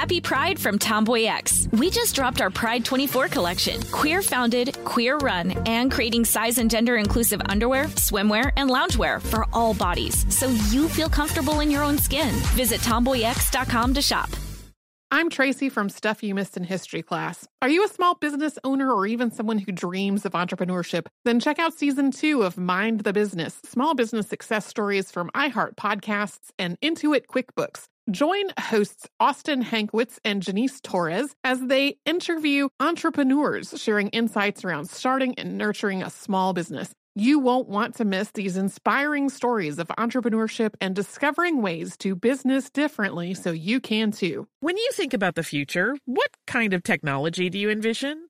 Happy Pride from Tomboy X. We just dropped our Pride 24 collection. Queer founded, queer run, and creating size and gender inclusive underwear, swimwear, and loungewear for all bodies so you feel comfortable in your own skin. Visit tomboyx.com to shop. I'm Tracy from Stuff You Missed in History class. Are you a small business owner or even someone who dreams of entrepreneurship? Then check out season two of Mind the Business Small Business Success Stories from iHeart Podcasts and Intuit QuickBooks. Join hosts Austin Hankwitz and Janice Torres as they interview entrepreneurs sharing insights around starting and nurturing a small business. You won't want to miss these inspiring stories of entrepreneurship and discovering ways to business differently so you can too. When you think about the future, what kind of technology do you envision?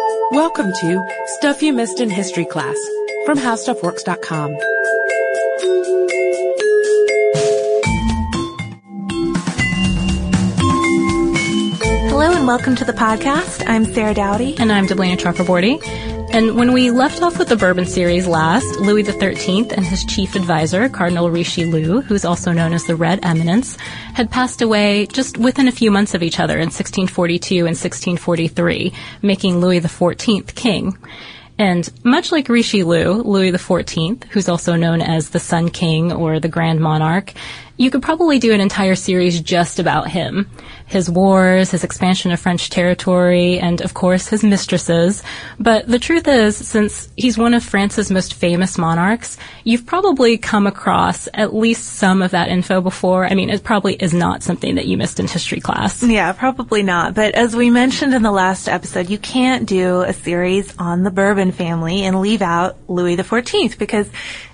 Welcome to Stuff You Missed in History class from HowStuffWorks.com. Hello and welcome to the podcast. I'm Sarah Dowdy. And I'm Deblina Chakraborty. And when we left off with the Bourbon series last, Louis XIII and his chief advisor, Cardinal Richelieu, who's also known as the Red Eminence, had passed away just within a few months of each other in 1642 and 1643, making Louis XIV king. And much like Richelieu, Louis XIV, who's also known as the Sun King or the Grand Monarch, you could probably do an entire series just about him. His wars, his expansion of French territory, and of course his mistresses. But the truth is, since he's one of France's most famous monarchs, you've probably come across at least some of that info before. I mean, it probably is not something that you missed in history class. Yeah, probably not. But as we mentioned in the last episode, you can't do a series on the Bourbon family and leave out Louis XIV because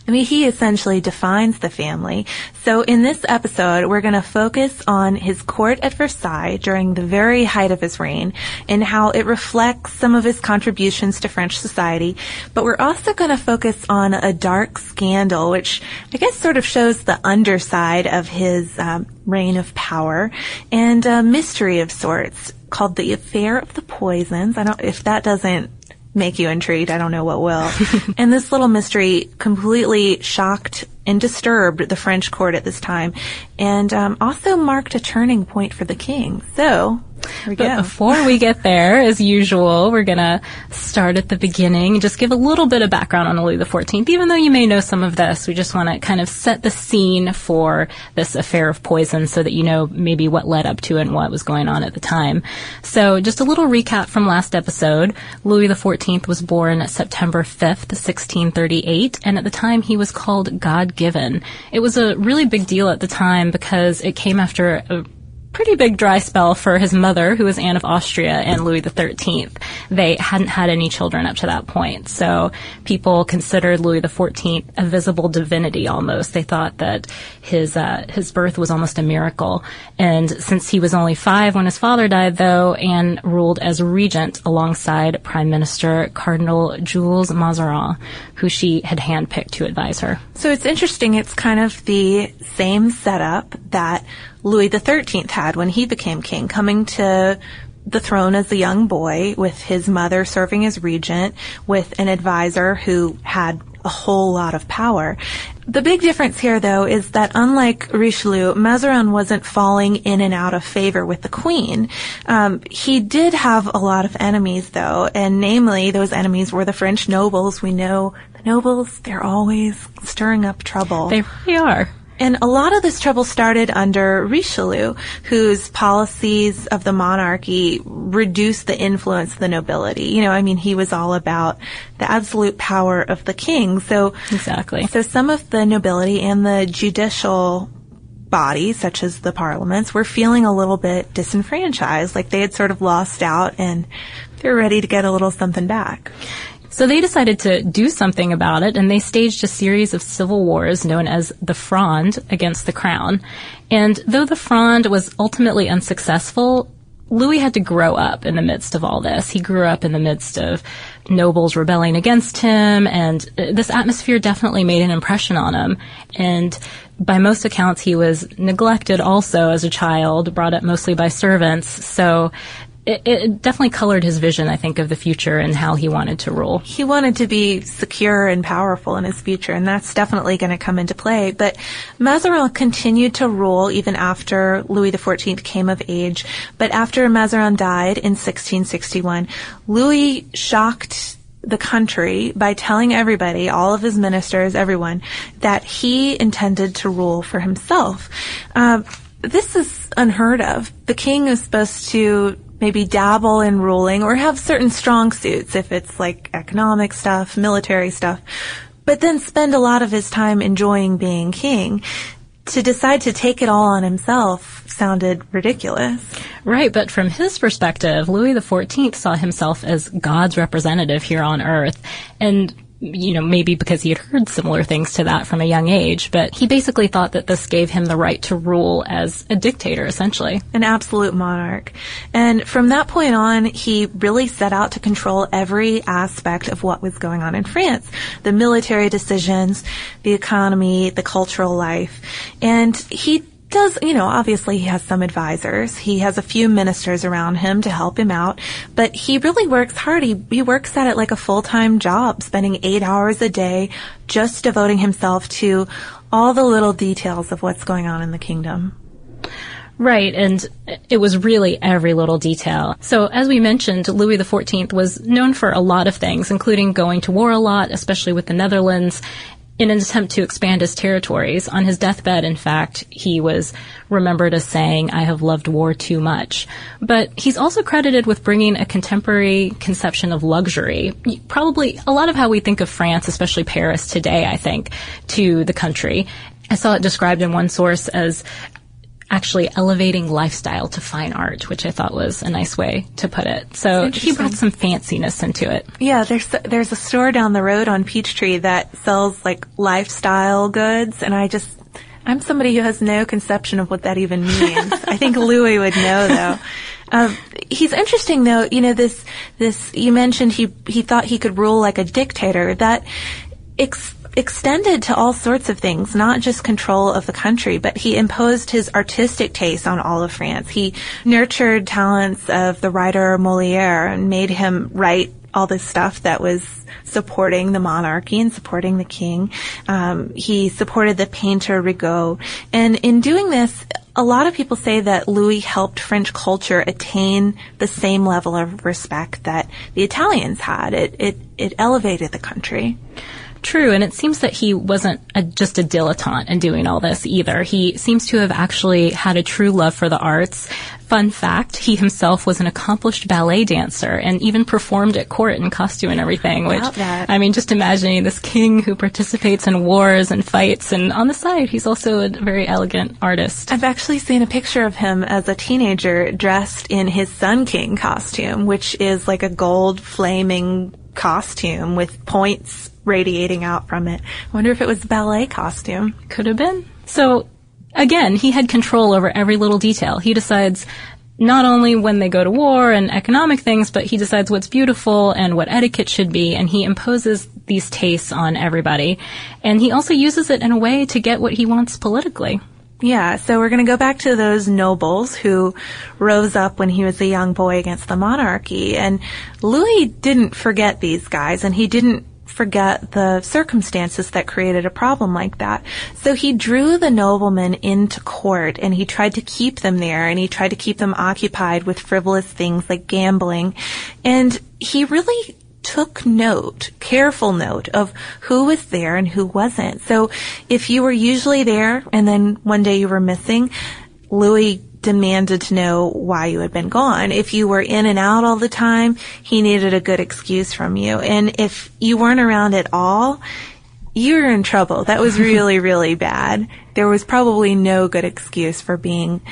I mean, he essentially defines the family. So in this episode, we're going to focus on his court at Versailles during the very height of his reign and how it reflects some of his contributions to French society. But we're also going to focus on a dark scandal, which I guess sort of shows the underside of his um, reign of power and a mystery of sorts called the Affair of the Poisons. I don't, if that doesn't make you intrigued. I don't know what will. and this little mystery completely shocked and disturbed the French court at this time, and um, also marked a turning point for the king. So but before we get there, as usual, we're gonna start at the beginning and just give a little bit of background on Louis XIV. Even though you may know some of this, we just want to kind of set the scene for this affair of poison so that you know maybe what led up to it and what was going on at the time. So just a little recap from last episode. Louis XIV was born September 5th, 1638, and at the time he was called God-given. It was a really big deal at the time because it came after a pretty big dry spell for his mother, who was Anne of Austria, and Louis XIII. They hadn't had any children up to that point, so people considered Louis XIV a visible divinity almost. They thought that his uh, his birth was almost a miracle. And since he was only five when his father died, though, Anne ruled as regent alongside Prime Minister Cardinal Jules Mazarin, who she had handpicked to advise her. So it's interesting. It's kind of the same setup that Louis XIII had when he became king, coming to the throne as a young boy with his mother serving as regent with an advisor who had a whole lot of power. The big difference here though is that unlike Richelieu, Mazarin wasn't falling in and out of favor with the queen. Um, he did have a lot of enemies though, and namely those enemies were the French nobles. We know the nobles, they're always stirring up trouble. They really are. And a lot of this trouble started under Richelieu, whose policies of the monarchy reduced the influence of the nobility. You know, I mean, he was all about the absolute power of the king. So Exactly. so some of the nobility and the judicial bodies, such as the parliaments, were feeling a little bit disenfranchised, like they had sort of lost out and they're ready to get a little something back. So they decided to do something about it and they staged a series of civil wars known as the Fronde against the crown. And though the Fronde was ultimately unsuccessful, Louis had to grow up in the midst of all this. He grew up in the midst of nobles rebelling against him and uh, this atmosphere definitely made an impression on him. And by most accounts, he was neglected also as a child, brought up mostly by servants. So it, it definitely colored his vision, I think, of the future and how he wanted to rule. He wanted to be secure and powerful in his future, and that's definitely going to come into play. But Mazarin continued to rule even after Louis XIV came of age. But after Mazarin died in 1661, Louis shocked the country by telling everybody, all of his ministers, everyone, that he intended to rule for himself. Uh, this is unheard of. The king is supposed to maybe dabble in ruling or have certain strong suits if it's like economic stuff, military stuff, but then spend a lot of his time enjoying being king. To decide to take it all on himself sounded ridiculous. Right, but from his perspective, Louis XIV saw himself as God's representative here on earth. And you know, maybe because he had heard similar things to that from a young age, but he basically thought that this gave him the right to rule as a dictator, essentially. An absolute monarch. And from that point on, he really set out to control every aspect of what was going on in France. The military decisions, the economy, the cultural life. And he does, you know, obviously he has some advisors. He has a few ministers around him to help him out, but he really works hard. He, he works at it like a full-time job, spending eight hours a day, just devoting himself to all the little details of what's going on in the kingdom. Right, and it was really every little detail. So, as we mentioned, Louis XIV was known for a lot of things, including going to war a lot, especially with the Netherlands, in an attempt to expand his territories. On his deathbed, in fact, he was remembered as saying, I have loved war too much. But he's also credited with bringing a contemporary conception of luxury. Probably a lot of how we think of France, especially Paris today, I think, to the country. I saw it described in one source as actually elevating lifestyle to fine art, which I thought was a nice way to put it. So he brought some fanciness into it. Yeah, there's there's a store down the road on Peachtree that sells like lifestyle goods, and I just I'm somebody who has no conception of what that even means. I think Louis would know though. Um, he's interesting though. You know this this you mentioned he he thought he could rule like a dictator. That ex- extended to all sorts of things, not just control of the country, but he imposed his artistic taste on all of France. He nurtured talents of the writer Moliere and made him write all this stuff that was supporting the monarchy and supporting the king. Um, he supported the painter Rigaud. And in doing this, a lot of people say that Louis helped French culture attain the same level of respect that the Italians had. It, it, it elevated the country. True, and it seems that he wasn't a, just a dilettante in doing all this either. He seems to have actually had a true love for the arts. Fun fact, he himself was an accomplished ballet dancer and even performed at court in costume and everything, which. I mean, just imagining this king who participates in wars and fights, and on the side, he's also a very elegant artist. I've actually seen a picture of him as a teenager dressed in his Sun King costume, which is like a gold flaming costume with points radiating out from it. I wonder if it was ballet costume. Could have been. So, again, he had control over every little detail. He decides not only when they go to war and economic things, but he decides what's beautiful and what etiquette should be, and he imposes these tastes on everybody. And he also uses it in a way to get what he wants politically. Yeah, so we're going to go back to those nobles who rose up when he was a young boy against the monarchy. And Louis didn't forget these guys, and he didn't forget the circumstances that created a problem like that. So he drew the noblemen into court and he tried to keep them there and he tried to keep them occupied with frivolous things like gambling. And he really took note, careful note of who was there and who wasn't. So if you were usually there and then one day you were missing, Louis demanded to know why you had been gone. If you were in and out all the time, he needed a good excuse from you. And if you weren't around at all, you were in trouble. That was really, really bad. There was probably no good excuse for being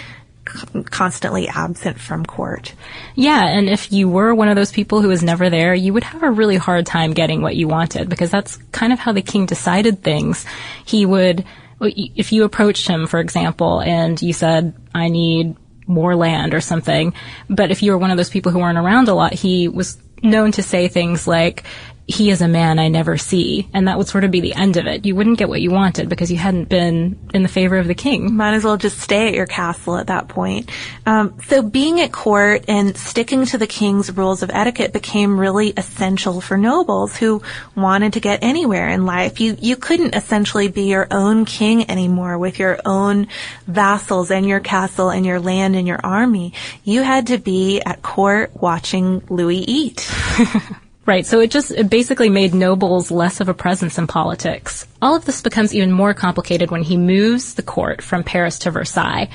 constantly absent from court. Yeah, and if you were one of those people who was never there, you would have a really hard time getting what you wanted because that's kind of how the king decided things. He would, if you approached him, for example, and you said, I need more land or something, but if you were one of those people who weren't around a lot, he was known to say things like, he is a man I never see. And that would sort of be the end of it. You wouldn't get what you wanted because you hadn't been in the favor of the king. Might as well just stay at your castle at that point. Um, so being at court and sticking to the king's rules of etiquette became really essential for nobles who wanted to get anywhere in life. You, you couldn't essentially be your own king anymore with your own vassals and your castle and your land and your army. You had to be at court watching Louis eat. Right, so it just it basically made nobles less of a presence in politics. All of this becomes even more complicated when he moves the court from Paris to Versailles.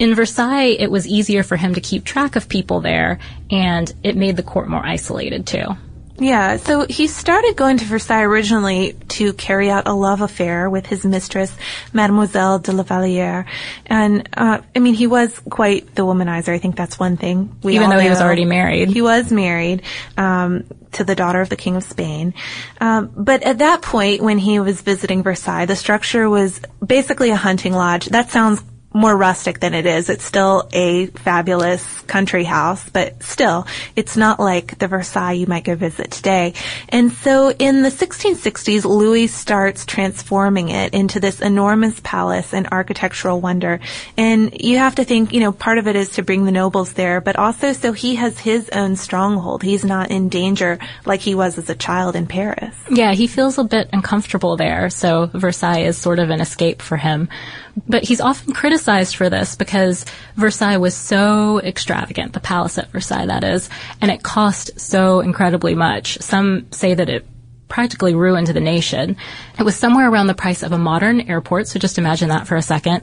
In Versailles, it was easier for him to keep track of people there, and it made the court more isolated too. Yeah, so he started going to Versailles originally to carry out a love affair with his mistress, Mademoiselle de la Valliere. And, uh, I mean, he was quite the womanizer. I think that's one thing. We Even though he was already married. He was married, um, to the daughter of the King of Spain. Um, but at that point, when he was visiting Versailles, the structure was basically a hunting lodge. That sounds more rustic than it is. It's still a fabulous country house, but still, it's not like the Versailles you might go visit today. And so in the 1660s, Louis starts transforming it into this enormous palace and architectural wonder. And you have to think, you know, part of it is to bring the nobles there, but also so he has his own stronghold. He's not in danger like he was as a child in Paris. Yeah, he feels a bit uncomfortable there, so Versailles is sort of an escape for him. But he's often criticized for this because Versailles was so extravagant, the palace at Versailles, that is, and it cost so incredibly much. Some say that it practically ruined the nation. It was somewhere around the price of a modern airport, so just imagine that for a second.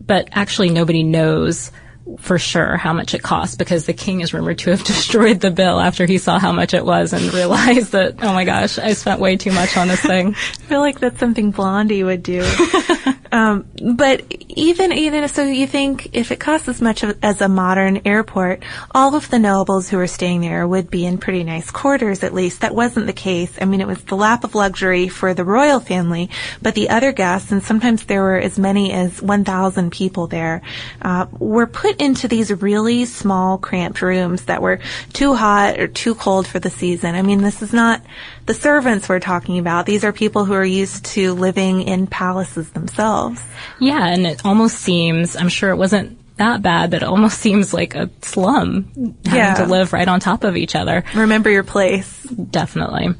But actually nobody knows for sure how much it cost because the king is rumored to have destroyed the bill after he saw how much it was and realized that, oh my gosh, I spent way too much on this thing. I feel like that's something Blondie would do. um, but even, even so you think if it costs as much as a modern airport, all of the nobles who were staying there would be in pretty nice quarters at least. That wasn't the case. I mean, it was the lap of luxury for the royal family, but the other guests, and sometimes there were as many as 1,000 people there, uh, were put into these really small, cramped rooms that were too hot or too cold for the season. I mean, this is not the servants we're talking about. These are people who are used to living in palaces themselves. Yeah, and it almost seems, I'm sure it wasn't that bad, but it almost seems like a slum having yeah. to live right on top of each other. Remember your place. Definitely.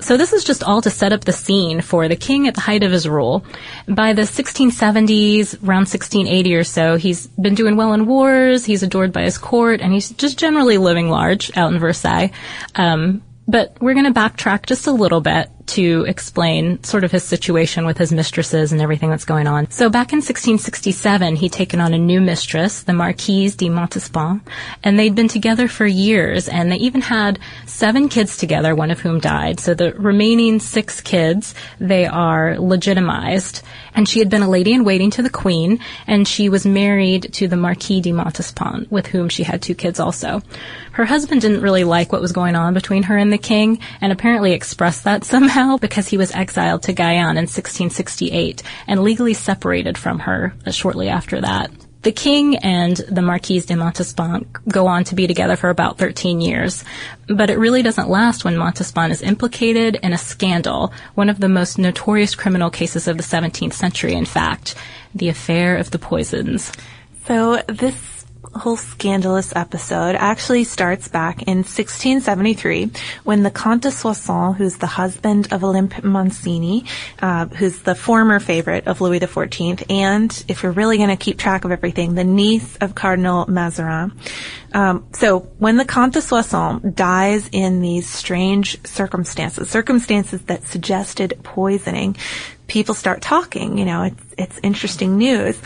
So this is just all to set up the scene for the king at the height of his rule. By the 1670s, around 1680 or so, he's been doing well in wars, he's adored by his court, and he's just generally living large out in Versailles. Um, but we're going to backtrack just a little bit to explain sort of his situation with his mistresses and everything that's going on. So back in 1667, he'd taken on a new mistress, the Marquise de Montespan, and they'd been together for years, and they even had seven kids together, one of whom died. So the remaining six kids, they are legitimized. And she had been a lady in waiting to the queen, and she was married to the Marquis de Montespan, with whom she had two kids also. Her husband didn't really like what was going on between her and the king, and apparently expressed that somehow because he was exiled to Guyenne in 1668 and legally separated from her uh, shortly after that. The king and the Marquise de Montespan go on to be together for about 13 years, but it really doesn't last when Montespan is implicated in a scandal, one of the most notorious criminal cases of the 17th century, in fact, the affair of the poisons. So this whole scandalous episode actually starts back in 1673 when the Comte de Soissons, who's the husband of Olympe Mancini, uh, who's the former favorite of Louis XIV, and if you're really going to keep track of everything, the niece of Cardinal Mazarin, Um, so when the Comte de Soissons dies in these strange circumstances, circumstances that suggested poisoning, people start talking. You know, it's it's interesting news.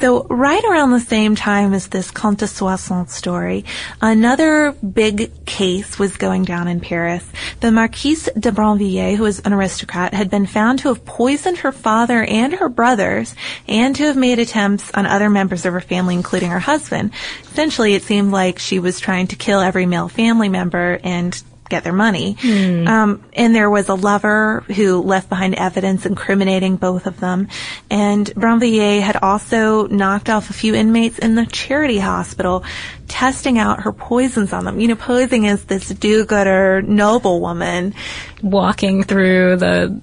So right around the same time as this Comte de Soissons story, another big case was going down in Paris. The Marquise de Brinvilliers, who was an aristocrat, had been found to have poisoned her father and her brothers and to have made attempts on other members of her family, including her husband. Essentially, it seemed like she was trying to kill every male family member and get their money. Hmm. Um, and there was a lover who left behind evidence incriminating both of them. And Brinvilliers had also knocked off a few inmates in the charity hospital, testing out her poisons on them. You know, posing as this do-gooder noblewoman, Walking through the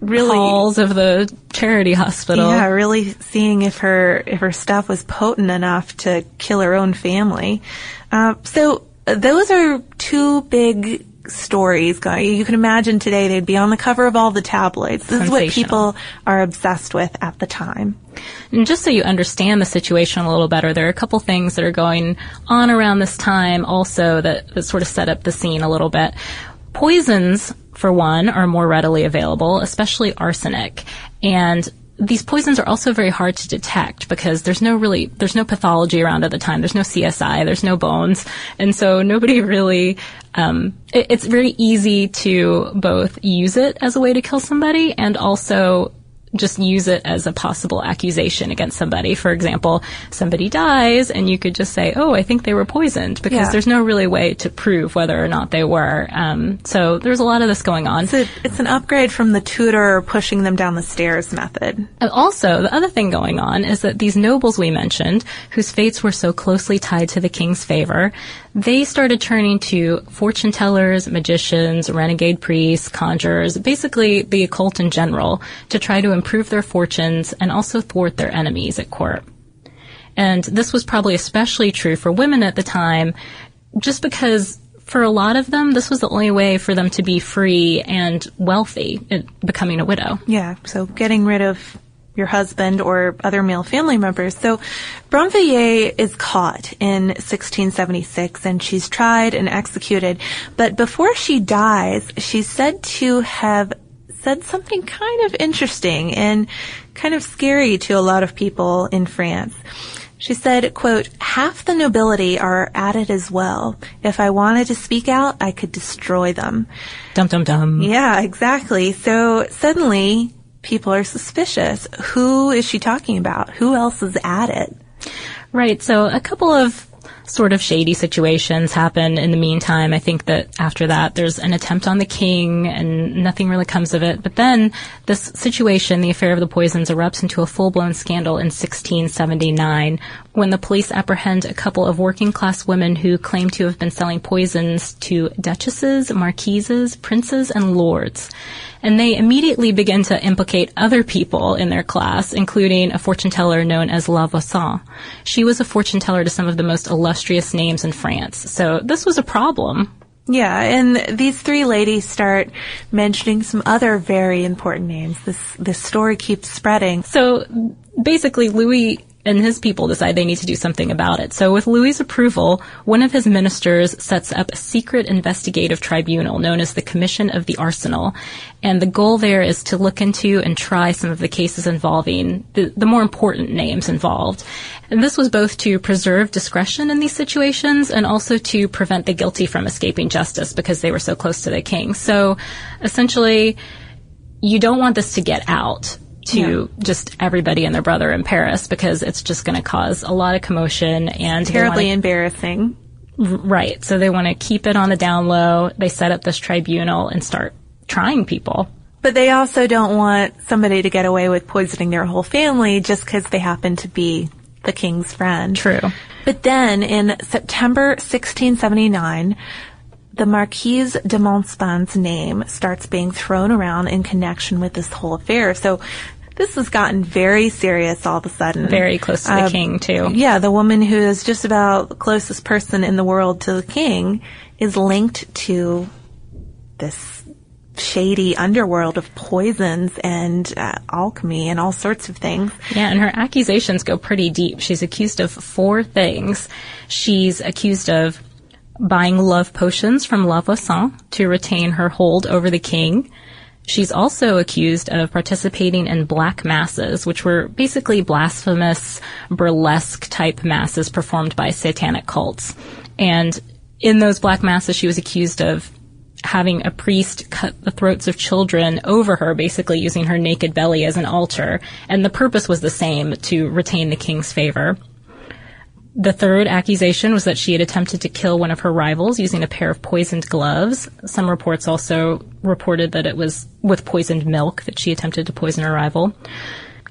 really. halls of the charity hospital. Yeah, really seeing if her if her stuff was potent enough to kill her own family. Uh, so those are two big stories going. You can imagine today they'd be on the cover of all the tabloids. This is what people are obsessed with at the time. And just so you understand the situation a little better, there are a couple things that are going on around this time also that, that sort of set up the scene a little bit. Poisons, for one, are more readily available, especially arsenic. And these poisons are also very hard to detect because there's no really, there's no pathology around at the time. There's no CSI, there's no bones. And so nobody really, um, it, it's very easy to both use it as a way to kill somebody and also just use it as a possible accusation against somebody. For example, somebody dies and you could just say, oh, I think they were poisoned because Yeah. there's no really way to prove whether or not they were. Um, so there's a lot of this going on. So it's an upgrade from the Tudor pushing them down the stairs method. And also, the other thing going on is that these nobles we mentioned, whose fates were so closely tied to the king's favor, they started turning to fortune tellers, magicians, renegade priests, conjurers, basically the occult in general, to try to improve their fortunes and also thwart their enemies at court. And this was probably especially true for women at the time, just because for a lot of them, this was the only way for them to be free and wealthy, becoming a widow. Yeah, so getting rid of your husband or other male family members. So Brinvilliers is caught in 1676 and she's tried and executed. But before she dies, she's said to have said something kind of interesting and kind of scary to a lot of people in France. She said, quote, half the nobility are at it as well. If I wanted to speak out, I could destroy them. Dum dum dum. Yeah, exactly. So suddenly people are suspicious. Who is she talking about? Who else is at it? Right. So a couple of sort of shady situations happen in the meantime. I think that after that, there's an attempt on the king and nothing really comes of it. But then this situation, the affair of the poisons, erupts into a full-blown scandal in 1679 when the police apprehend a couple of working class women who claim to have been selling poisons to duchesses, marquises, princes, and lords. And they immediately begin to implicate other people in their class, including a fortune teller known as La Voisin. She was a fortune teller to some of the most illustrious names in France. So this was a problem. Yeah, and these three ladies start mentioning some other very important names. This this story keeps spreading. So basically, Louis and his people decide they need to do something about it. So with Louis's approval, one of his ministers sets up a secret investigative tribunal known as the Commission of the Arsenal. And the goal there is to look into and try some of the cases involving the, the more important names involved. And this was both to preserve discretion in these situations and also to prevent the guilty from escaping justice because they were so close to the king. So essentially, you don't want this to get out to just everybody and their brother in Paris because it's just going to cause a lot of commotion and Terribly wanna- embarrassing. right. So they want to keep it on the down low. They set up this tribunal and start trying people. But they also don't want somebody to get away with poisoning their whole family just because they happen to be the king's friend. True. But then in September 1679, the Marquise de Montespan's name starts being thrown around in connection with this whole affair. So this has gotten very serious all of a sudden. Very close to the Um, king too. Yeah, the woman who is just about the closest person in the world to the king is linked to this shady underworld of poisons and uh, alchemy and all sorts of things. Yeah, and her accusations go pretty deep. She's accused of four things. She's accused of buying love potions from La Voisin to retain her hold over the king. She's also accused of participating in black masses, which were basically blasphemous, burlesque type masses performed by satanic cults. And in those black masses, she was accused of having a priest cut the throats of children over her, basically using her naked belly as an altar. And the purpose was the same, to retain the king's favor. The third accusation was that she had attempted to kill one of her rivals using a pair of poisoned gloves. Some reports also reported that it was with poisoned milk that she attempted to poison her rival.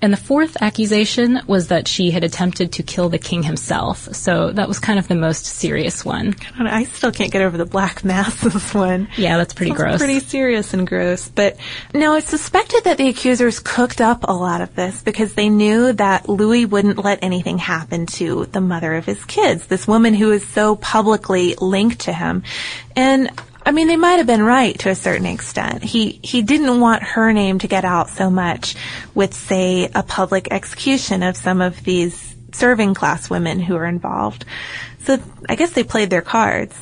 And the fourth accusation was that she had attempted to kill the king himself. So that was kind of the most serious one. I still can't get over the black masses one. Yeah, that's pretty Sounds gross. Pretty serious and gross. But now it's suspected that the accusers cooked up a lot of this because they knew that Louis wouldn't let anything happen to the mother of his kids, this woman who is so publicly linked to him. And I mean, they might have been right to a certain extent. He he didn't want her name to get out so much with, say, a public execution of some of these serving class women who were involved. So I guess they played their cards.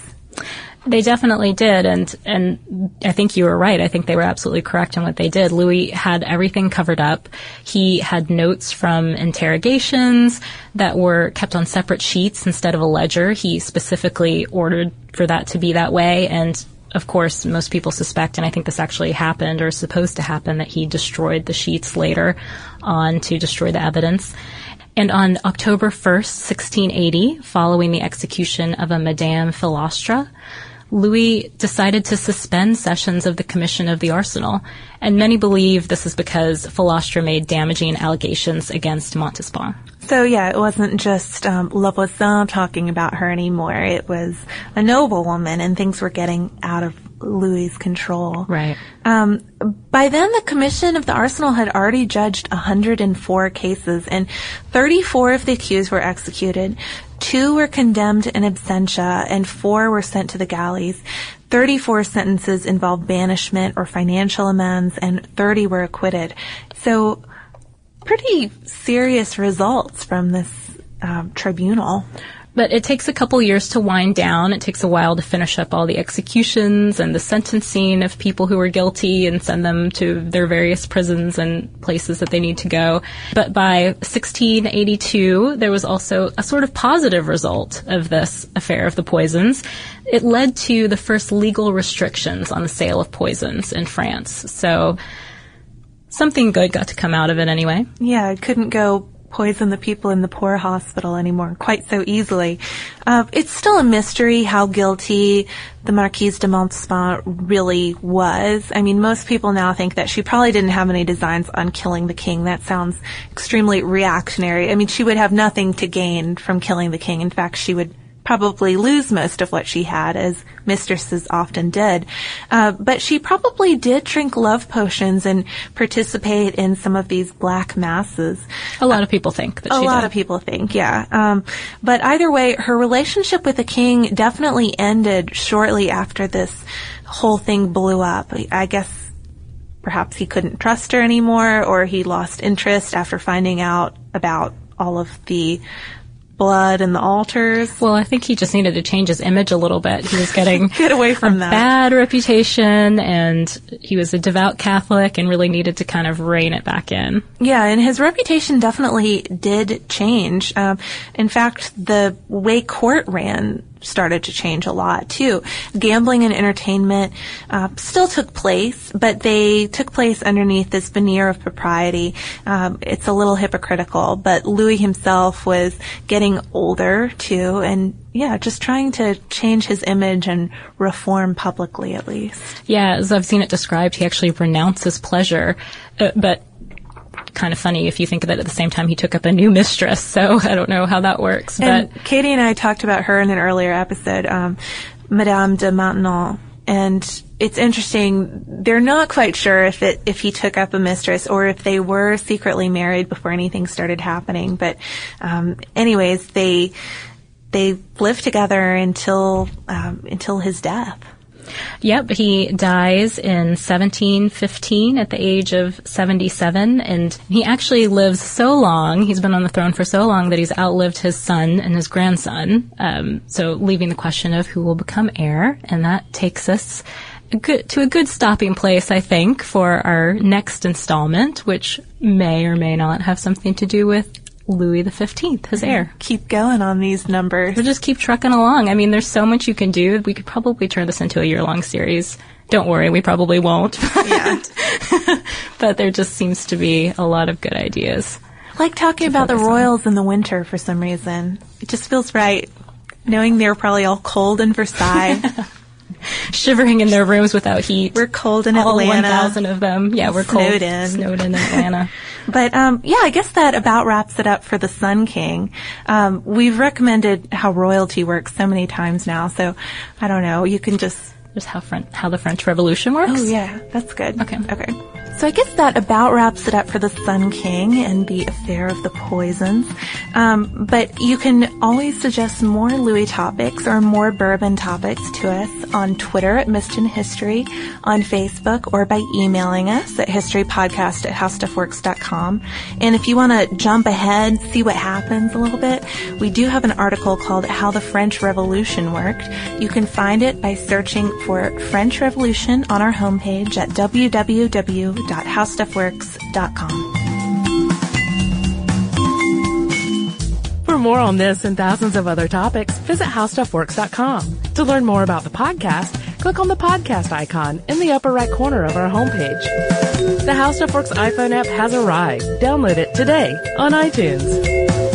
They definitely did, and and I think you were right. I think they were absolutely correct in what they did. Louis had everything covered up. He had notes from interrogations that were kept on separate sheets instead of a ledger. He specifically ordered for that to be that way, and of course, most people suspect, and I think this actually happened or is supposed to happen, that he destroyed the sheets later on to destroy the evidence. And on October 1st, 1680, following the execution of a Madame Philastre, Louis decided to suspend sessions of the Commission of the Arsenal, and many believe this is because Philastre made damaging allegations against Montespan. So yeah, it wasn't just um, La Voisin talking about her anymore. It was a noblewoman, and things were getting out of Louis's control. Right. Um, by then, the Commission of the Arsenal had already judged 104 cases, and 34 of the accused were executed. Two were condemned in absentia, and four were sent to the galleys. 34 sentences involved banishment or financial amends, and 30 were acquitted. So, pretty serious results from this um, tribunal. But it takes a couple years to wind down. It takes a while to finish up all the executions and the sentencing of people who are guilty and send them to their various prisons and places that they need to go. But by 1682, there was also a sort of positive result of this affair of the poisons. It led to the first legal restrictions on the sale of poisons in France. So something good got to come out of it anyway. Yeah, it couldn't go poison the people in the poor hospital anymore quite so easily. Uh, it's still a mystery how guilty the Marquise de Montespan really was. I mean, most people now think that she probably didn't have any designs on killing the king. That sounds extremely reactionary. I mean, she would have nothing to gain from killing the king. In fact, she would probably lose most of what she had, as mistresses often did. Uh, but she probably did drink love potions and participate in some of these black masses. A lot of people think that she A lot did. of people think, yeah. Um, but either way, her relationship with the king definitely ended shortly after this whole thing blew up. I guess perhaps he couldn't trust her anymore, or he lost interest after finding out about all of the blood and the altars. Well, I think he just needed to change his image a little bit. He was getting Get away from a that. bad reputation, and he was a devout Catholic, and really needed to kind of rein it back in. Yeah, and his reputation definitely did change. Um, in fact, the way court ran started to change a lot too. Gambling and entertainment uh, still took place, but they took place underneath this veneer of propriety. Um, it's a little hypocritical, but Louis himself was getting older too, and yeah, just trying to change his image and reform publicly at least. Yeah, as I've seen it described, he actually renounces pleasure, uh, but kind of funny if you think of it at the same time he took up a new mistress. So I don't know how that works, And but Katie and I talked about her in an earlier episode, um, Madame de Maintenon. And it's interesting. They're not quite sure if it if he took up a mistress or if they were secretly married before anything started happening. But, um, anyways, they they lived together until um, until his death. Yep, he dies in 1715 at the age of 77, and he actually lives so long, he's been on the throne for so long that he's outlived his son and his grandson. Um, so leaving the question of who will become heir, and that takes us a good, to a good stopping place, I think, for our next installment, which may or may not have something to do with Louis the Fifteenth, his heir. Keep going on these numbers. We'll just keep trucking along. I mean, there's so much you can do. We could probably turn this into a year long series. Don't worry, we probably won't. Yeah. but there just seems to be a lot of good ideas. Like talking about the focus on. royals in the winter for some reason. It just feels right. Knowing they're probably all cold in Versailles. Shivering in their rooms without heat. we're cold in all Atlanta. 1,000 of them. Yeah, we're cold. Snowed in. Snowed in Atlanta. But um, yeah, I guess that about wraps it up for the Sun King. Um, we've recommended how royalty works so many times now, so I don't know. You can just Just how, Fren- how the French Revolution works. Oh yeah, that's good. Okay. Okay. So I guess that about wraps it up for the Sun King and the affair of the poisons. Um, but you can always suggest more Louis topics or more bourbon topics to us on Twitter at MissedinHistory, on Facebook, or by emailing us at historypodcast at howstuffworks.com. And if you want to jump ahead, see what happens a little bit, we do have an article called How the French Revolution Worked. You can find it by searching for French Revolution on our homepage at www.howstuffworks.com. For more on this and thousands of other topics, visit howstuffworks.com. To learn more about the podcast, click on the podcast icon in the upper right corner of our homepage. The How Stuff Works iPhone app has arrived. Download it today on iTunes.